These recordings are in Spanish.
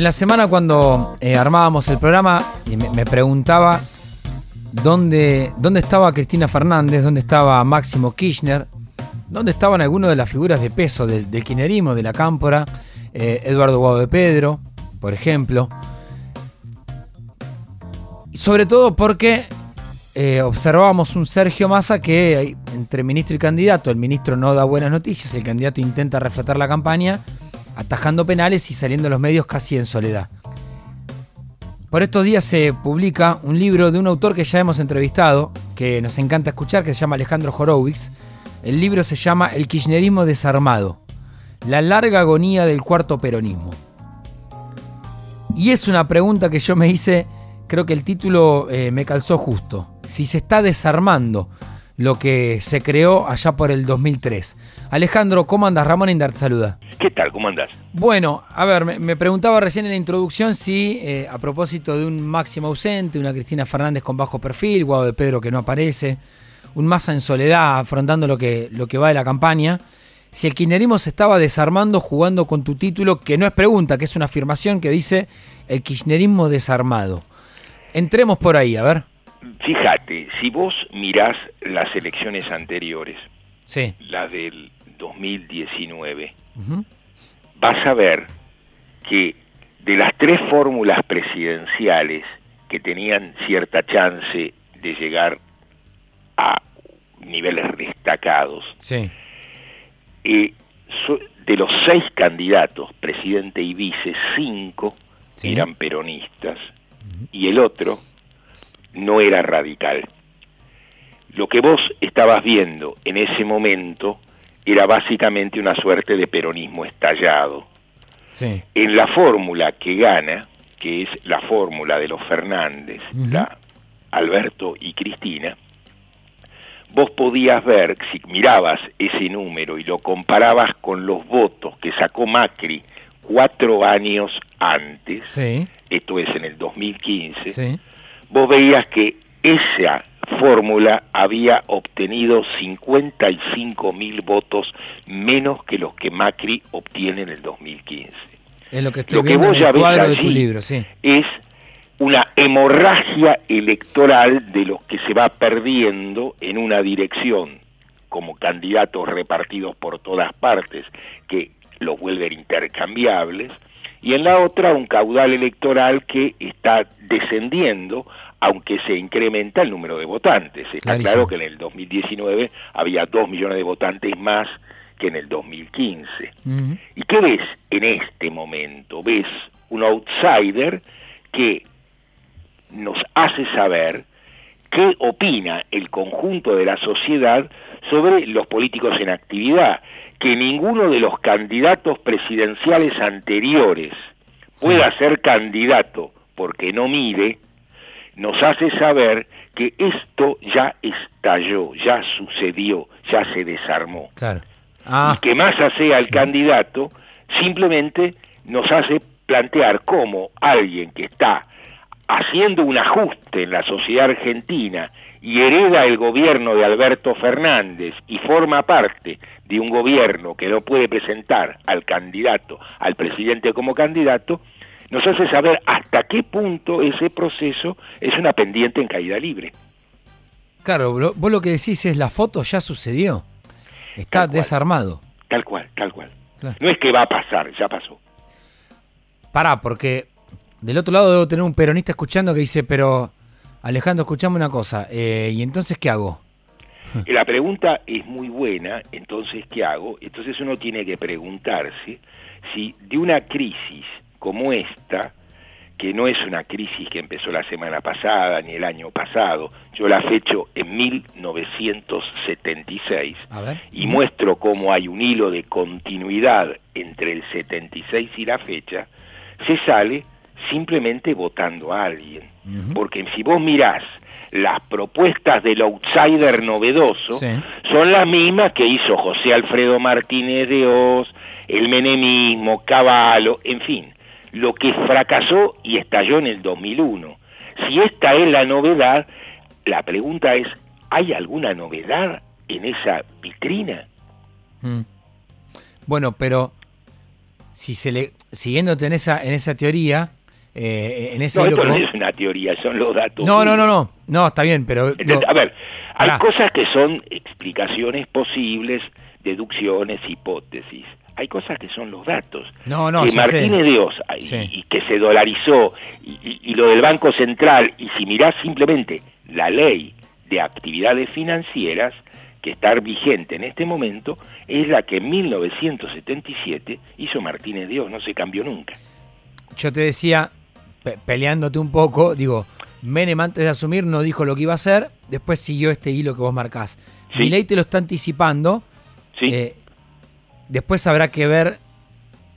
En la semana cuando eh, armábamos el programa, me, preguntaba dónde, dónde estaba Cristina Fernández, dónde estaba Máximo Kirchner, dónde estaban algunas de las figuras de peso del, del de la cámpora, eh, Eduardo Guado de Pedro, por ejemplo. Y sobre todo porque eh, observábamos un Sergio Massa que entre ministro y candidato, el ministro no da buenas noticias, el candidato intenta reflotar la campaña, atajando penales y saliendo a los medios casi en soledad. Por estos días se publica un libro de un autor que ya hemos entrevistado, que nos encanta escuchar, que se llama Alejandro Horowitz. El libro se llama El kirchnerismo desarmado, la larga agonía del cuarto peronismo. Y es una pregunta que yo me hice, creo que el título eh, me calzó justo. Si se está desarmando lo que se creó allá por el 2003. Alejandro, ¿cómo andas? Ramón Indart saluda. ¿Qué tal? ¿Cómo andás? Bueno, a ver, me, me preguntaba recién en la introducción si, eh, a propósito de un Máximo ausente, una Cristina Fernández con bajo perfil, Guado de Pedro que no aparece, un Massa en soledad afrontando lo que, lo que va de la campaña, si el kirchnerismo se estaba desarmando jugando con tu título, que no es pregunta, que es una afirmación que dice el kirchnerismo desarmado. Entremos por ahí, a ver. Fíjate, si vos mirás las elecciones anteriores, Sí. la del 2019, Ujú. vas a ver que de las tres fórmulas presidenciales que tenían cierta chance de llegar a niveles destacados, Sí. eh, so- de los seis candidatos, presidente y vice, cinco Sí. eran peronistas y el otro no era radical. Lo que vos estabas viendo en ese momento era básicamente una suerte de peronismo estallado. Sí. En la fórmula que gana, que es la fórmula de los Fernández, la Alberto y Cristina, vos podías ver, si mirabas ese número y lo comparabas con los votos que sacó Macri cuatro años antes, Sí. esto es en el 2015, Sí. Vos veías que esa fórmula había obtenido 55 mil votos menos que los que Macri obtiene en el 2015. Es lo que estoy Lo que viendo vos en el cuadro de tu libro, sí. es una hemorragia electoral de los que se va perdiendo en una dirección como candidatos repartidos por todas partes que los vuelven intercambiables y en la otra un caudal electoral que está descendiendo aunque se incrementa el número de votantes. Está Clarísimo. claro que en el 2019 había dos millones de votantes más que en el 2015. Ujú. ¿Y qué ves en este momento? Ves un outsider que nos hace saber qué opina el conjunto de la sociedad sobre los políticos en actividad, que ninguno de los candidatos presidenciales anteriores Sí. pueda ser candidato porque no mide, nos hace saber que esto ya estalló, ya sucedió, ya se desarmó Claro. Ah, y que Massa sea el candidato, simplemente nos hace plantear cómo alguien que está haciendo un ajuste en la sociedad argentina y hereda el gobierno de Alberto Fernández y forma parte de un gobierno que no puede presentar al candidato, al presidente como candidato, nos hace saber hasta qué punto ese proceso es una pendiente en caída libre. claro, vos lo que decís es la foto ya sucedió. Está Tal desarmado. Tal cual, tal cual. Claro. No es que va a pasar, ya pasó. Pará, porque del otro lado debo tener un peronista escuchando que dice, pero Alejandro, escuchame una cosa, eh, ¿y entonces qué hago? La pregunta es muy buena, entonces, ¿qué hago? Entonces uno tiene que preguntarse si de una crisis como esta, que no es una crisis que empezó la semana pasada ni el año pasado, yo la fecho en 1976 A ver. y muestro cómo hay un hilo de continuidad entre el 76 y la fecha, se sale simplemente votando a alguien. Porque si vos mirás las propuestas del outsider novedoso, Sí. son las mismas que hizo José Alfredo Martínez de Oz, el menemismo, Caballo, en fin, lo que fracasó y estalló en el 2001. Si esta es la novedad, la pregunta es, ¿hay alguna novedad en esa vitrina? Mm. Bueno, pero si se le siguiéndote en esa, en esa teoría, eh, en ese No, esto no es una teoría, son los datos. no, no, no, no, no, está bien, pero A ver, hay cosas que son explicaciones posibles, deducciones, hipótesis. Hay cosas que son los datos. No, no, que. Martínez Dios y, Sí. y que se dolarizó y, y- y lo del Banco Central y si mirás simplemente la ley de actividades financieras que está vigente en este momento es la que en 1977 hizo Martínez Dios, no se cambió nunca. yo te decía, pe- peleándote un poco, digo, Menem antes de asumir no dijo lo que iba a hacer, después siguió este hilo que vos marcás. Sí. Milei te lo está anticipando, ¿sí? eh, después habrá que ver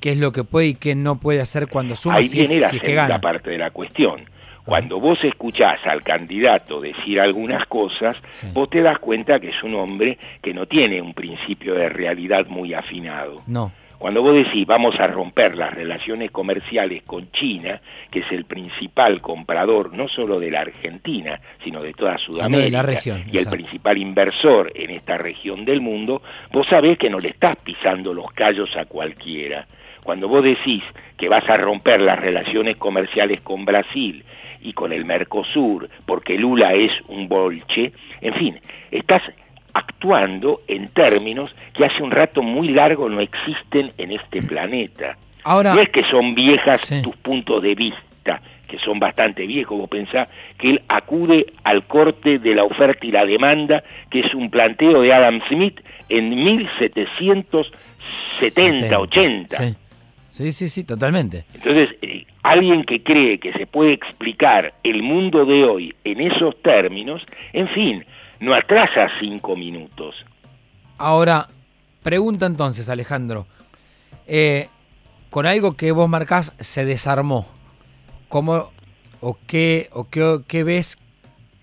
qué es lo que puede y qué no puede hacer cuando suma Ahí si, viene la si es que gana. parte de la cuestión. Cuando vos escuchás al candidato decir algunas cosas, Sí. vos te das cuenta que es un hombre que no tiene un principio de realidad muy afinado. No, Cuando vos decís vamos a romper las relaciones comerciales con China, que es el principal comprador no solo de la Argentina, sino de toda Sudamérica, de la región, y el principal inversor en esta región del mundo, vos sabés que no le estás pisando los callos a cualquiera. Cuando vos decís que vas a romper las relaciones comerciales con Brasil y con el Mercosur, porque Lula es un bolche, en fin, estás actuando en términos que hace un rato muy largo no existen en este planeta. Ahora, no es que son viejas Sí. tus puntos de vista, que son bastante viejos, vos pensás que él acude al corte de la oferta y la demanda, que es un planteo de Adam Smith en 1770, 80. Sí. sí, sí, sí, totalmente. Entonces, eh, alguien que cree que se puede explicar el mundo de hoy en esos términos, en fin, no atrasa cinco minutos. Ahora, pregunta entonces, Alejandro. Eh, con algo que vos marcás se desarmó. ¿Cómo o qué, o qué, qué ves?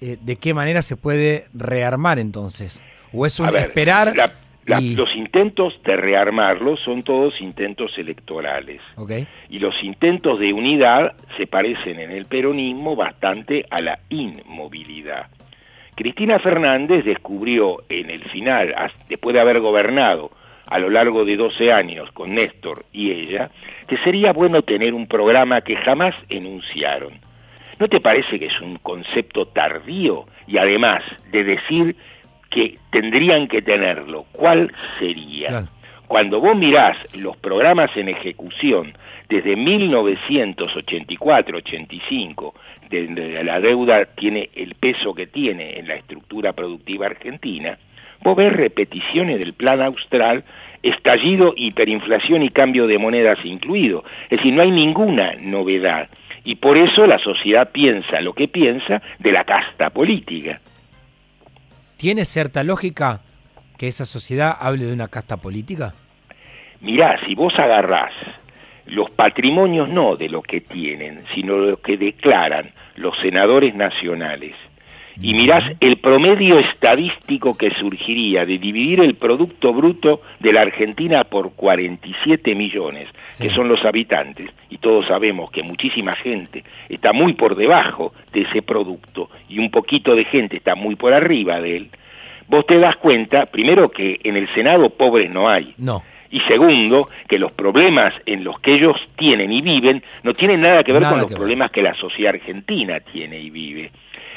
eh, ¿De qué manera se puede rearmar entonces? ¿O es un ver, esperar? la- la- y- los intentos de rearmarlo son todos intentos electorales. Ok, Y los intentos de unidad se parecen en el peronismo bastante a la inmovilidad. Cristina Fernández descubrió en el final, después de haber gobernado a lo largo de 12 años con Néstor y ella, que sería bueno tener un programa que jamás enunciaron. ¿No te parece que es un concepto tardío y además de decir que tendrían que tenerlo, cuál sería? Cuando vos mirás los programas en ejecución desde 1984-85, donde la deuda tiene el peso que tiene en la estructura productiva argentina, vos ves repeticiones del plan austral, estallido, hiperinflación y cambio de monedas incluido. Es decir, no hay ninguna novedad. Y por eso la sociedad piensa lo que piensa de la casta política. ¿Tiene cierta lógica que esa sociedad hable de una casta política? Mirá, si vos agarrás los patrimonios no de lo que tienen, sino de lo que declaran los senadores nacionales, y mirás el promedio estadístico que surgiría de dividir el Producto Bruto de la Argentina por 47 millones, Sí. que son los habitantes, y todos sabemos que muchísima gente está muy por debajo de ese producto, y un poquito de gente está muy por arriba de él, vos te das cuenta, primero que en el Senado pobres no hay, No. y segundo, que los problemas en los que ellos tienen y viven no tienen nada que ver Nada con los ver. problemas que la sociedad argentina tiene y vive.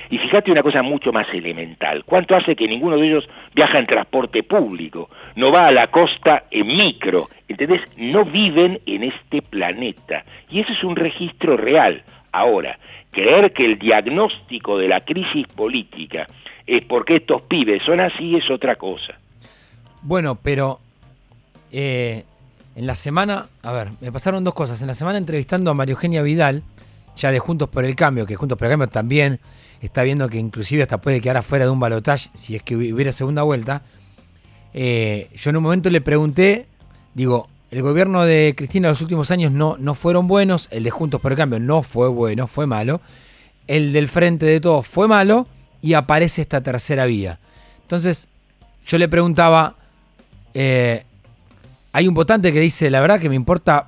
Y fíjate una cosa mucho más elemental. ¿Cuánto hace que ninguno de ellos viaja en transporte público? No va a la costa en micro. ¿Entendés? No viven en este planeta. Y ese es un registro real. Ahora, creer que el diagnóstico de la crisis política es porque estos pibes son así es otra cosa. Bueno, pero eh, en la semana, a ver, me pasaron dos cosas. En la semana entrevistando a María Eugenia Vidal, ya de Juntos por el Cambio, que Juntos por el Cambio también está viendo que inclusive hasta puede quedar afuera de un balotaje si es que hubi- hubiera segunda vuelta. Eh, yo en un momento le pregunté, digo, el gobierno de Cristina en los últimos años no, no fueron buenos, el de Juntos por el Cambio no fue bueno, fue malo, el del Frente de Todos fue malo y aparece esta tercera vía. Entonces, yo le preguntaba, eh, hay un votante que dice, la verdad que me importa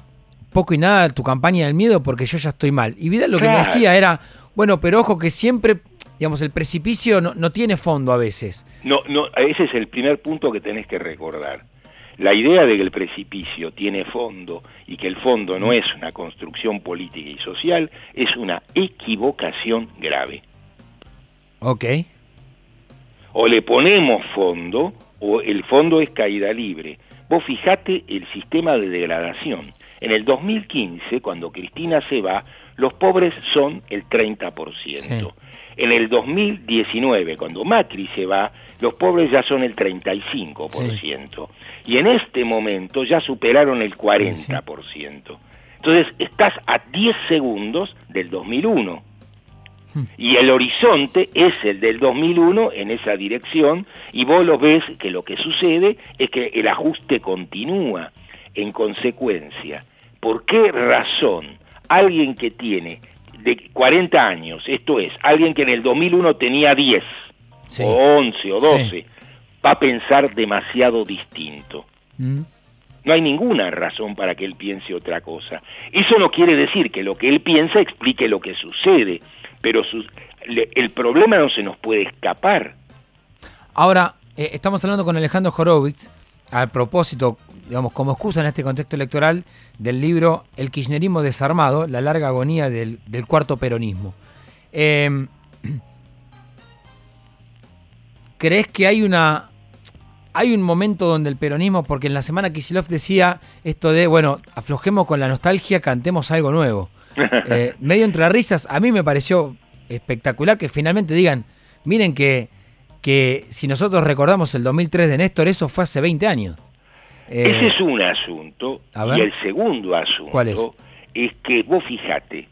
poco y nada tu campaña del miedo porque yo ya estoy mal. Y Vidal lo que me decía era, bueno, pero ojo que siempre, digamos, el precipicio no, no tiene fondo a veces. No, no, ese es el primer punto que tenés que recordar. La idea de que el precipicio tiene fondo y que el fondo no es una construcción política y social es una equivocación grave. Ok. O le ponemos fondo o el fondo es caída libre. Vos fijate el sistema de degradación. En el 2015, cuando Cristina se va, los pobres son el 30%. En el 2019, cuando Macri se va, los pobres ya son el 35%. Y en este momento ya superaron el 40%. Entonces, estás a 10 segundos del 2001. Hmm. Y el horizonte es el del 2001 en esa dirección y vos lo ves que lo que sucede es que el ajuste continúa. En consecuencia, ¿por qué razón alguien que tiene de 40 años, esto es, alguien que en el 2001 tenía 10, o 11 o 12, va a pensar demasiado distinto? Mm. No hay ninguna razón para que él piense otra cosa. Eso no quiere decir que lo que él piensa explique lo que sucede, pero el problema no se nos puede escapar. Ahora, eh, estamos hablando con Alejandro Horowitz, a propósito, digamos, como excusa en este contexto electoral del libro El kirchnerismo desarmado, la larga agonía del, cuarto peronismo. Em, ¿Crees que hay una hay un momento donde el peronismo, porque en la semana Kisilov decía esto de, bueno, aflojemos con la nostalgia, cantemos algo nuevo. Eh, medio entre risas, a mí me pareció espectacular que finalmente digan, miren que, que si nosotros recordamos el 2003 de Néstor, eso fue hace 20 años. Ese es un asunto. Y el segundo asunto es? que vos fijate,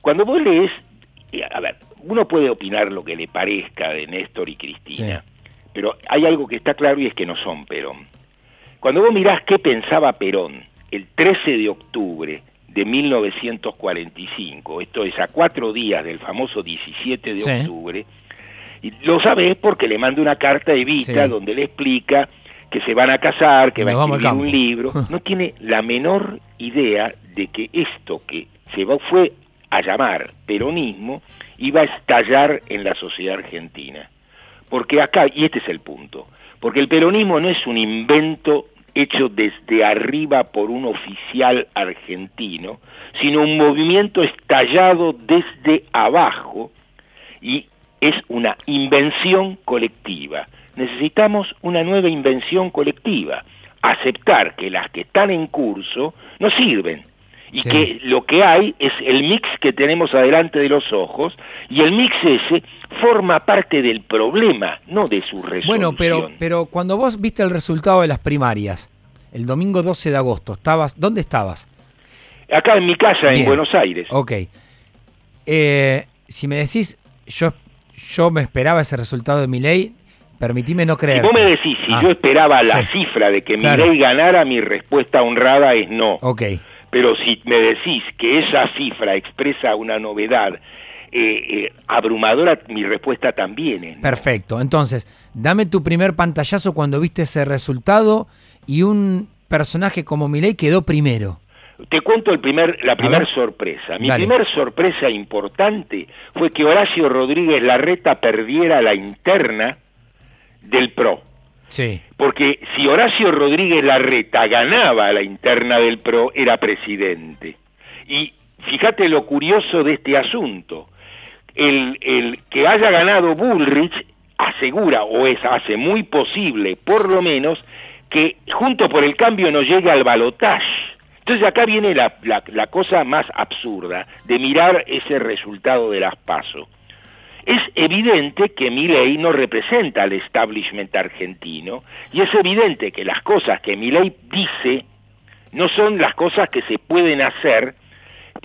cuando vos lees, eh, a ver, uno puede opinar lo que le parezca de Néstor y Cristina, pero hay algo que está claro y es que no son Perón. Cuando vos mirás qué pensaba Perón el 13 de octubre de 1945, esto es a cuatro días del famoso 17 de octubre, y lo sabés porque le manda una carta a Evita donde le explica que se van a casar, que va a escribir un libro, no tiene la menor idea de que esto que se fue a llamar peronismo iba a estallar en la sociedad argentina. Porque acá, y este es el punto, porque el peronismo no es un invento hecho desde arriba por un oficial argentino, sino un movimiento estallado desde abajo y es una invención colectiva. Necesitamos una nueva invención colectiva, aceptar que las que están en curso no sirven y que lo que hay es el mix que tenemos adelante de los ojos y el mix ese forma parte del problema, no de su resolución. Bueno, pero, pero cuando vos viste el resultado de las primarias, el domingo 12 de agosto, estabas, ¿dónde estabas? Acá en mi casa, en Buenos Aires. Ok. Eh, si me decís, yo, yo me esperaba ese resultado de mi ley, Permitime no creer. Si vos me decís si ah, yo esperaba la cifra de que mi ley ganara, mi respuesta honrada es no. Ok. Pero si me decís que esa cifra expresa una novedad eh, eh, abrumadora, mi respuesta también es no. Perfecto. Entonces, dame tu primer pantallazo cuando viste ese resultado y un personaje como Milei quedó primero. Te cuento el primer, la primera sorpresa. Mi primera sorpresa importante fue que Horacio Rodríguez Larreta perdiera la interna del PRO. Sí. Porque si Horacio Rodríguez Larreta ganaba la interna del PRO, era presidente. Y fíjate lo curioso de este asunto. El, el que haya ganado Bullrich asegura, o es, hace muy posible, por lo menos, que junto por el cambio no llegue al balotaje. Entonces acá viene la, la, la, cosa más absurda de mirar ese resultado de las pasos es evidente que ley no representa al establishment argentino y es evidente que las cosas que ley dice no son las cosas que se pueden hacer,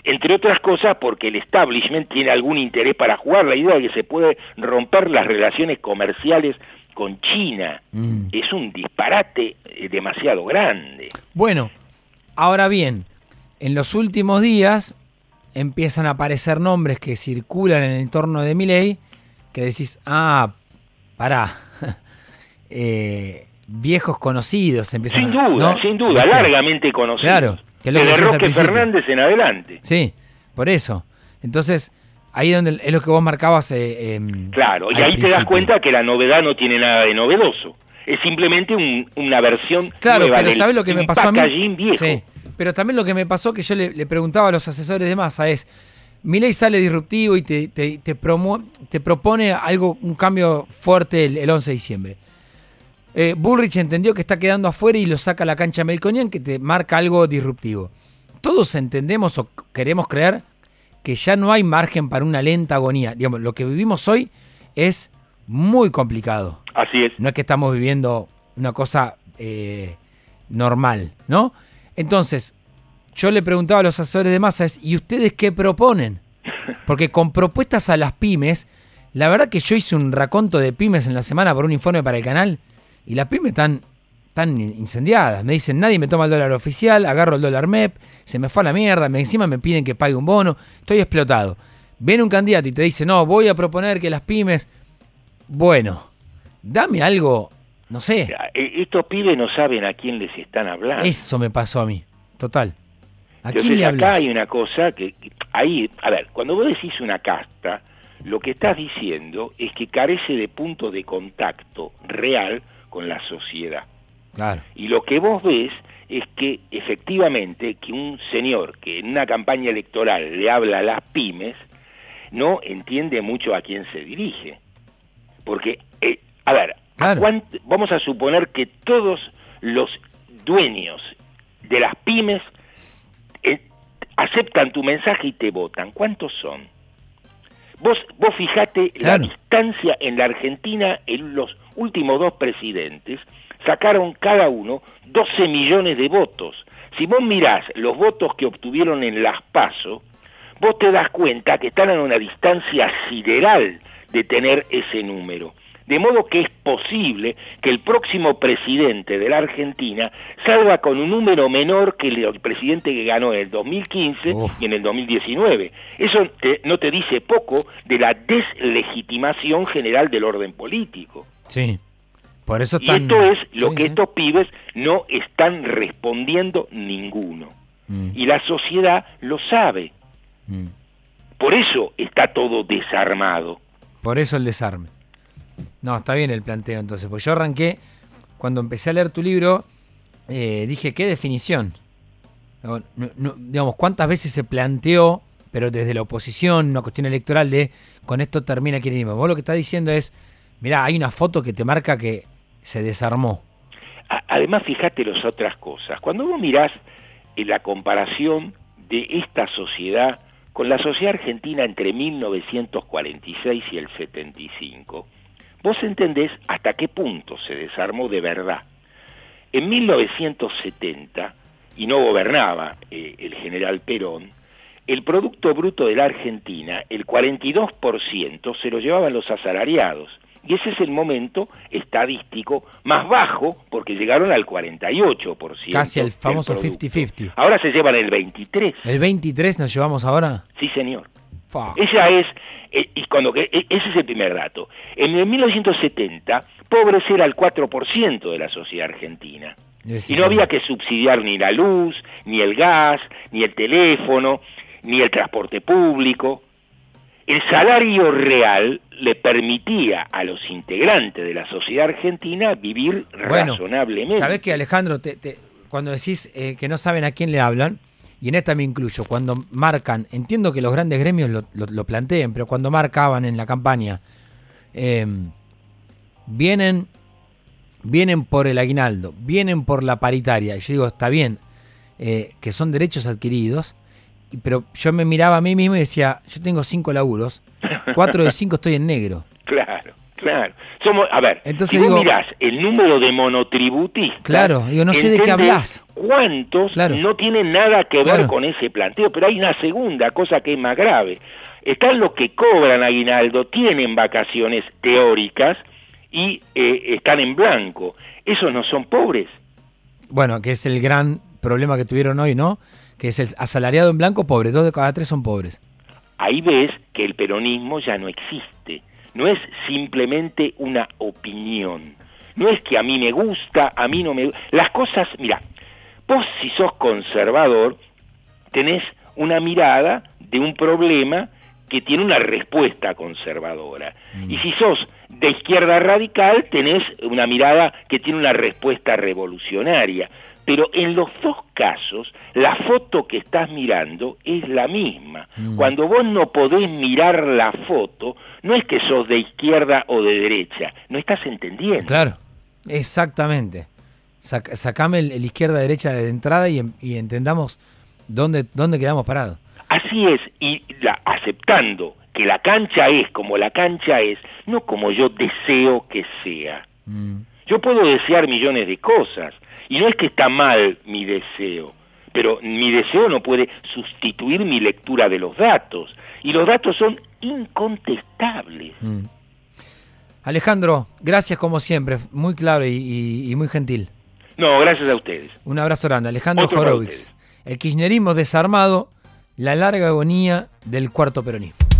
entre otras cosas porque el establishment tiene algún interés para jugar la idea de que se puede romper las relaciones comerciales con China. Mm. Es un disparate eh, demasiado grande. Bueno, ahora bien, en los últimos días empiezan a aparecer nombres que circulan en el entorno de Miley que decís, ah, pará, eh, viejos conocidos empiezan Sin duda, sin duda, largamente conocidos. Claro, que es lo que Roque Fernández en adelante. Sí, por eso. Entonces, ahí donde es lo que vos marcabas. Eh, claro, y ahí te das cuenta que la novedad no tiene nada de novedoso. Es simplemente una versión Claro, nueva pero ¿sabes lo que me pasó a mí? viejo. Sí, pero también lo que me pasó que yo le, le preguntaba a los asesores de masa es, mi ley sale disruptivo y te, te, te, te propone algo, un cambio fuerte el, el 11 de diciembre. Eh, Bullrich entendió que está quedando afuera y lo saca a la cancha Melconian que te marca algo disruptivo. Todos entendemos o queremos creer que ya no hay margen para una lenta agonía. Digamos, lo que vivimos hoy es muy complicado. Así es. No es que estamos viviendo una cosa eh, normal, ¿no? Entonces, yo le preguntaba a los asesores de masas, ¿y ustedes qué proponen? Porque con propuestas a las pymes, la verdad que yo hice un raconto de pymes en la semana por un informe para el canal, y las pymes están, están incendiadas. Me dicen, nadie me toma el dólar oficial, agarro el dólar MEP, se me fue a la mierda, me, encima me piden que pague un bono, estoy explotado. Viene un candidato y te dice, no, voy a proponer que las pymes... Bueno, dame algo, no sé. Eh, Estos pibes no saben a quién les están hablando. Eso me pasó a mí, total. ¿A Entonces quién le acá hay una cosa que, que- ahí, a ver, cuando vos decís una casta, lo que estás diciendo es que carece de punto de contacto real con la sociedad. Claro, Y lo que vos ves es que efectivamente que un señor que en una campaña electoral le habla a las pymes no entiende mucho a quién se dirige. Porque, eh, a ver, ¿a Claro. vamos a suponer que todos los dueños de las pymes eh, aceptan tu mensaje y te votan. ¿Cuántos son? Vos, vos fijate Claro. la distancia en la Argentina, en los últimos dos presidentes, sacaron cada uno 12 millones de votos. Si vos mirás los votos que obtuvieron en las PASO, vos te das cuenta que están a una distancia sideral de tener ese número. De modo que es posible que el próximo presidente de la Argentina salga con un número menor que el presidente que ganó en el 2015 Uf. y en el 2019. Eso te- no te dice poco de la deslegitimación general del orden político. sí. Por eso Y esto es lo Sí, que sí. estos pibes no están respondiendo ninguno. Mm, Y la sociedad lo sabe. mm. Por eso está todo desarmado. Por eso el desarme. No, está bien el planteo entonces. Pues yo arranqué, cuando empecé a leer tu libro, eh, dije, ¿qué definición? Digamos, ¿cuántas veces se planteó, pero desde la oposición, una cuestión electoral de con esto termina Kirchnerismo? Vos lo que estás diciendo es, mirá, hay una foto que te marca que se desarmó. Además, fíjate las otras cosas. Cuando vos mirás eh, la comparación de esta sociedad con la sociedad argentina entre 1946 y el 75, vos entendés hasta qué punto se desarmó de verdad. En 1970, y no gobernaba eh, el general Perón, el Producto Bruto de la Argentina, el 42% se lo llevaban los asalariados. Y ese es el momento estadístico más bajo, porque llegaron al 48%. Casi el famoso producto. 50-50. Ahora se llevan el 23%. ¿El 23 nos llevamos ahora? Sí, señor. Esa es, eh, y cuando, e- ese es el primer dato. En el 1970, pobres era el 4% de la sociedad argentina. Es Y no había que subsidiar ni la luz, ni el gas, ni el teléfono, ni el transporte público. El salario real le permitía a los integrantes de la sociedad argentina vivir Bueno, razonablemente. ¿Sabés que Alejandro, te- te- cuando decís eh, que no saben a quién le hablan, y en esta me incluyo, cuando marcan, entiendo que los grandes gremios lo, lo- planteen, pero cuando marcaban en la campaña, eh, vienen, vienen por el aguinaldo, vienen por la paritaria. Yo digo, está bien, eh, que son derechos adquiridos, pero yo me miraba a mí mismo y decía, yo tengo cinco laburos, cuatro de cinco estoy en negro. Claro, claro. Somos, a ver, Entonces si vos digo- mirás el número de monotributistas... Claro, digo, no sé de qué ¿entendés hablas. ¿Cuántos Claro. no tienen nada que ver Claro. con ese planteo? Pero hay una segunda cosa que es más grave. Están los que cobran aguinaldo, tienen vacaciones teóricas y eh, están en blanco. Esos no son pobres. Bueno, que es el gran problema que tuvieron hoy, ¿no? Que es el asalariado en blanco pobre, dos de cada tres son pobres. Ahí ves que el peronismo ya no existe. No es simplemente una opinión. No es que a mí me gusta, a mí no me gusta. Las cosas, mira, vos si sos conservador, tenés una mirada de un problema que tiene una respuesta conservadora. Y si sos de izquierda radical, tenés una mirada que tiene una respuesta revolucionaria. Pero en los dos casos, la foto que estás mirando es la misma. Cuando vos no podés mirar la foto, no es que sos de izquierda o de derecha, no estás entendiendo. Claro, exactamente. sacame el, izquierda-derecha de entrada y, y entendamos dónde, dónde quedamos parados. Así es, y la, aceptando que la cancha es como la cancha es, no como yo deseo que sea. Mm. Yo puedo desear millones de cosas, y no es que está mal mi deseo, pero mi deseo no puede sustituir mi lectura de los datos, y los datos son incontestables. Mm. Alejandro, gracias como siempre, muy claro y, muy gentil. No, gracias a ustedes. Un abrazo grande. Alejandro Horowitz. El kirchnerismo desarmado la larga agonía del cuarto peronismo.